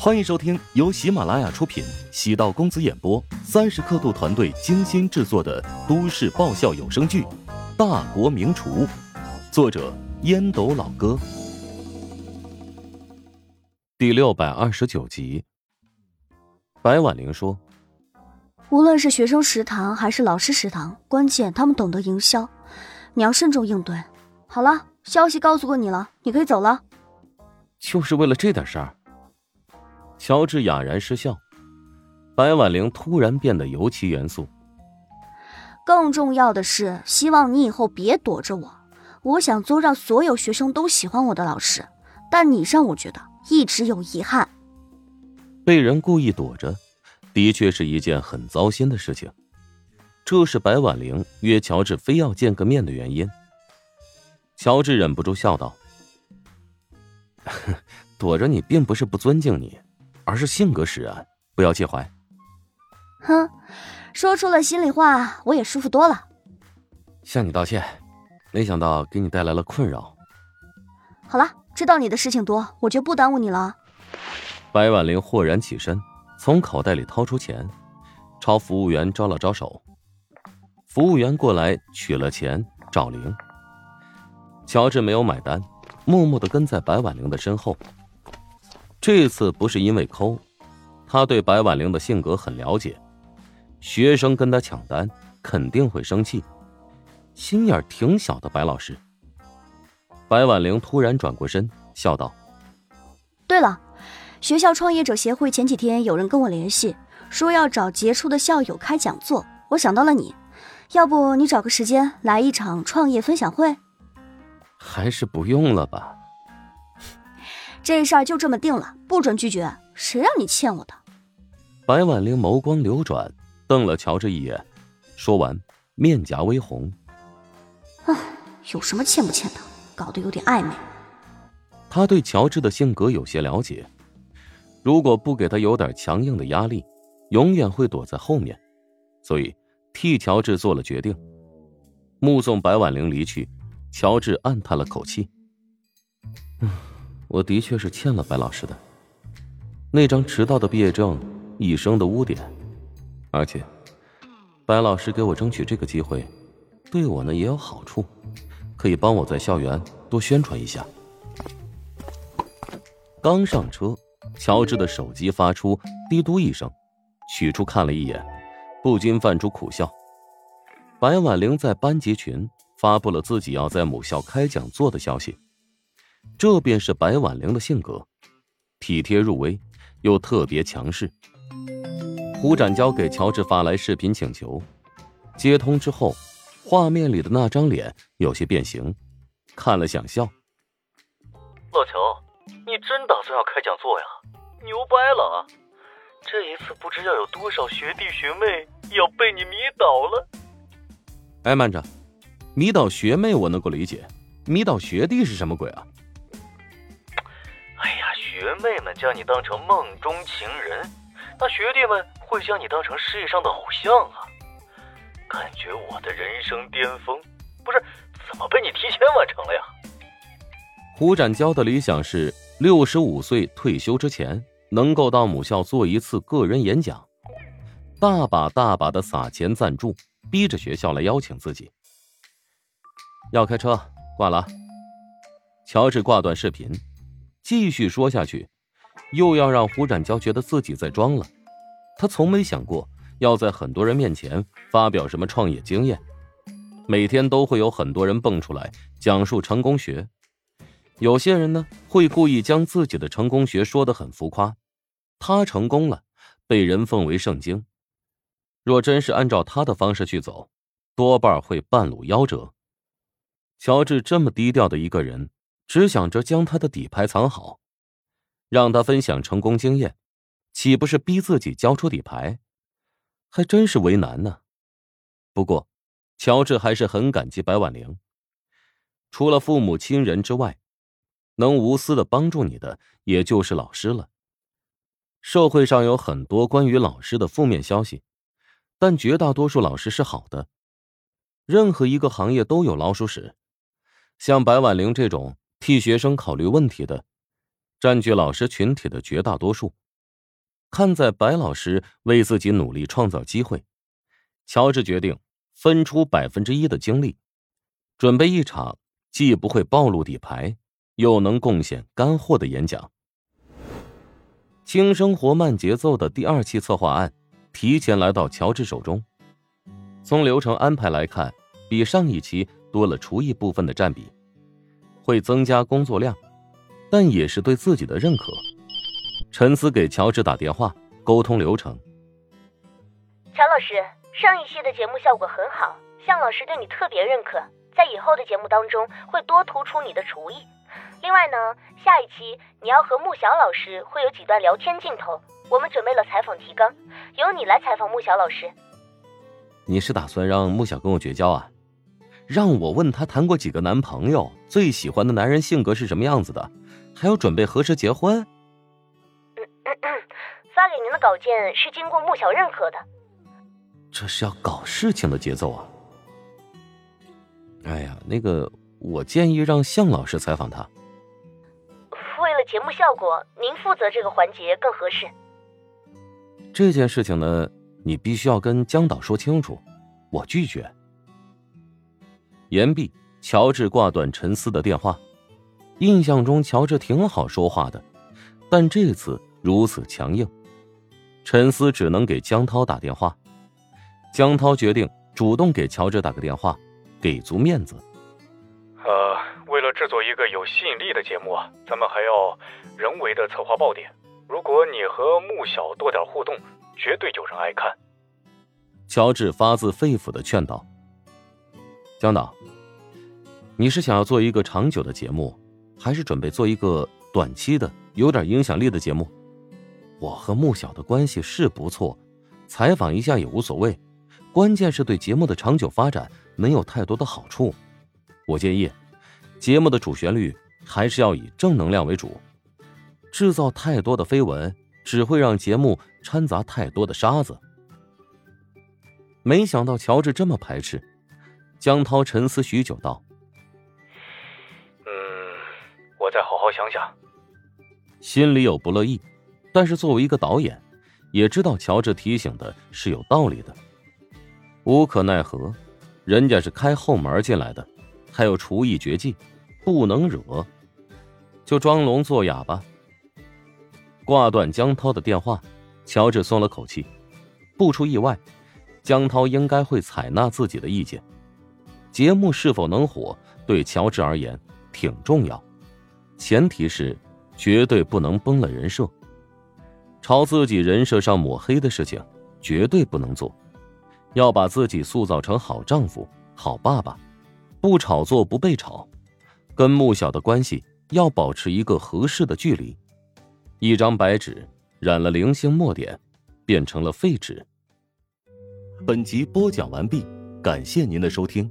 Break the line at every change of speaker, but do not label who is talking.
欢迎收听由喜马拉雅出品、喜道公子演播、三十刻度团队精心制作的都市爆笑有声剧《大国名厨》，作者烟斗老哥，第六百二十九集。白婉玲说：“
无论是学生食堂还是老师食堂，关键他们懂得营销，你要慎重应对。好了，消息告诉过你了，你可以走了。”
就是为了这点事儿。乔治哑然失笑，白婉玲突然变得尤其严肃。
更重要的是，希望你以后别躲着我。我想做让所有学生都喜欢我的老师，但你让我觉得一直有遗憾。
被人故意躲着，的确是一件很糟心的事情。这是白婉玲约乔治非要见个面的原因。乔治忍不住笑道：“ 躲着你，并不是不尊敬你。”而是性格使然，不要介怀。
哼，说出了心里话，我也舒服多了。
向你道歉，没想到给你带来了困扰。
好了，知道你的事情多，我就不耽误你了。
白婉玲豁然起身，从口袋里掏出钱，朝服务员招了招手。服务员过来取了钱，找零。乔治没有买单，默默的跟在白婉玲的身后。这次不是因为抠，他对白婉玲的性格很了解。学生跟他抢单，肯定会生气。心眼挺小的白老师。白婉玲突然转过身，笑道：“
对了，学校创业者协会前几天有人跟我联系，说要找杰出的校友开讲座。我想到了你，要不你找个时间来一场创业分享会？
还是不用了吧。”
这事儿就这么定了，不准拒绝。谁让你欠我的？
白婉玲眸光流转，瞪了乔治一眼，说完，面颊微红。
唉，有什么欠不欠的？搞得有点暧昧。
他对乔治的性格有些了解，如果不给他有点强硬的压力，永远会躲在后面。所以，替乔治做了决定。目送白婉玲离去，乔治暗叹了口气。嗯。我的确是欠了白老师的那张迟到的毕业证，一生的污点。而且，白老师给我争取这个机会，对我呢也有好处，可以帮我在校园多宣传一下。刚上车，乔治的手机发出滴嘟一声，取出看了一眼，不禁泛出苦笑。白婉玲在班级群发布了自己要在母校开讲座的消息。这便是白婉玲的性格，体贴入微，又特别强势。胡展娇给乔治发来视频请求，接通之后，画面里的那张脸有些变形，看了想笑。
老乔，你真打算要开讲座呀？牛掰了啊！这一次不知要有多少学弟学妹要被你迷倒了。
哎，慢着，迷倒学妹我能够理解，迷倒学弟是什么鬼啊？
学妹们将你当成梦中情人，那学弟们会将你当成事业上的偶像啊！感觉我的人生巅峰，不是怎么被你提前完成了呀？
胡展娇的理想是六十五岁退休之前能够到母校做一次个人演讲，大把大把的撒钱赞助，逼着学校来邀请自己。要开车，挂了。乔治挂断视频。继续说下去，又要让胡展娇觉得自己在装了。他从没想过要在很多人面前发表什么创业经验。每天都会有很多人蹦出来讲述成功学，有些人呢会故意将自己的成功学说得很浮夸。他成功了，被人奉为圣经。若真是按照他的方式去走，多半会半路夭折。乔治这么低调的一个人。只想着将他的底牌藏好，让他分享成功经验，岂不是逼自己交出底牌？还真是为难呢。不过，乔治还是很感激白婉玲。除了父母亲人之外，能无私的帮助你的，也就是老师了。社会上有很多关于老师的负面消息，但绝大多数老师是好的。任何一个行业都有老鼠屎，像白婉玲这种。替学生考虑问题的，占据老师群体的绝大多数，看在白老师为自己努力创造机会，乔治决定分出百分之一的精力，准备一场既不会暴露底牌，又能贡献干货的演讲。轻生活慢节奏的第二期策划案提前来到乔治手中。从流程安排来看，比上一期多了厨艺部分的占比，会增加工作量，但也是对自己的认可。陈思给乔治打电话沟通流程。
乔老师，上一期的节目效果很好，向老师对你特别认可，在以后的节目当中会多突出你的厨艺。另外呢，下一期你要和穆小老师会有几段聊天镜头，我们准备了采访提纲，由你来采访穆小老师。
你是打算让穆小跟我绝交啊？让我问她谈过几个男朋友，最喜欢的男人性格是什么样子的，还有准备何时结婚？
发给您的稿件是经过穆小认可的。
这是要搞事情的节奏啊！哎呀，那个，我建议让向老师采访他。
为了节目效果，您负责这个环节更合适。
这件事情呢，你必须要跟江导说清楚，我拒绝。言毕，乔治挂断陈思的电话。印象中，乔治挺好说话的，但这次如此强硬，陈思只能给江涛打电话。江涛决定主动给乔治打个电话，给足面子。
呃，为了制作一个有吸引力的节目啊，咱们还要人为的策划爆点。如果你和穆小多点互动，绝对有人爱看。
乔治发自肺腑的劝道：“江导，你是想要做一个长久的节目，还是准备做一个短期的、有点影响力的节目？我和穆小的关系是不错，采访一下也无所谓。”关键是对节目的长久发展没有太多的好处，我建议，节目的主旋律还是要以正能量为主，制造太多的绯闻只会让节目掺杂太多的沙子。没想到乔治这么排斥，江涛沉思许久道：“
嗯，我再好好想想。”
心里有不乐意，但是作为一个导演，也知道乔治提醒的是有道理的。无可奈何，人家是开后门进来的，还有厨艺绝技，不能惹，就装聋作哑吧。挂断江涛的电话，乔治松了口气。不出意外，江涛应该会采纳自己的意见。节目是否能火，对乔治而言挺重要，前提是绝对不能崩了人设。朝自己人设上抹黑的事情，绝对不能做。要把自己塑造成好丈夫、好爸爸，不炒作不被炒，跟穆小的关系要保持一个合适的距离。一张白纸染了零星墨点，变成了废纸。本集播讲完毕，感谢您的收听。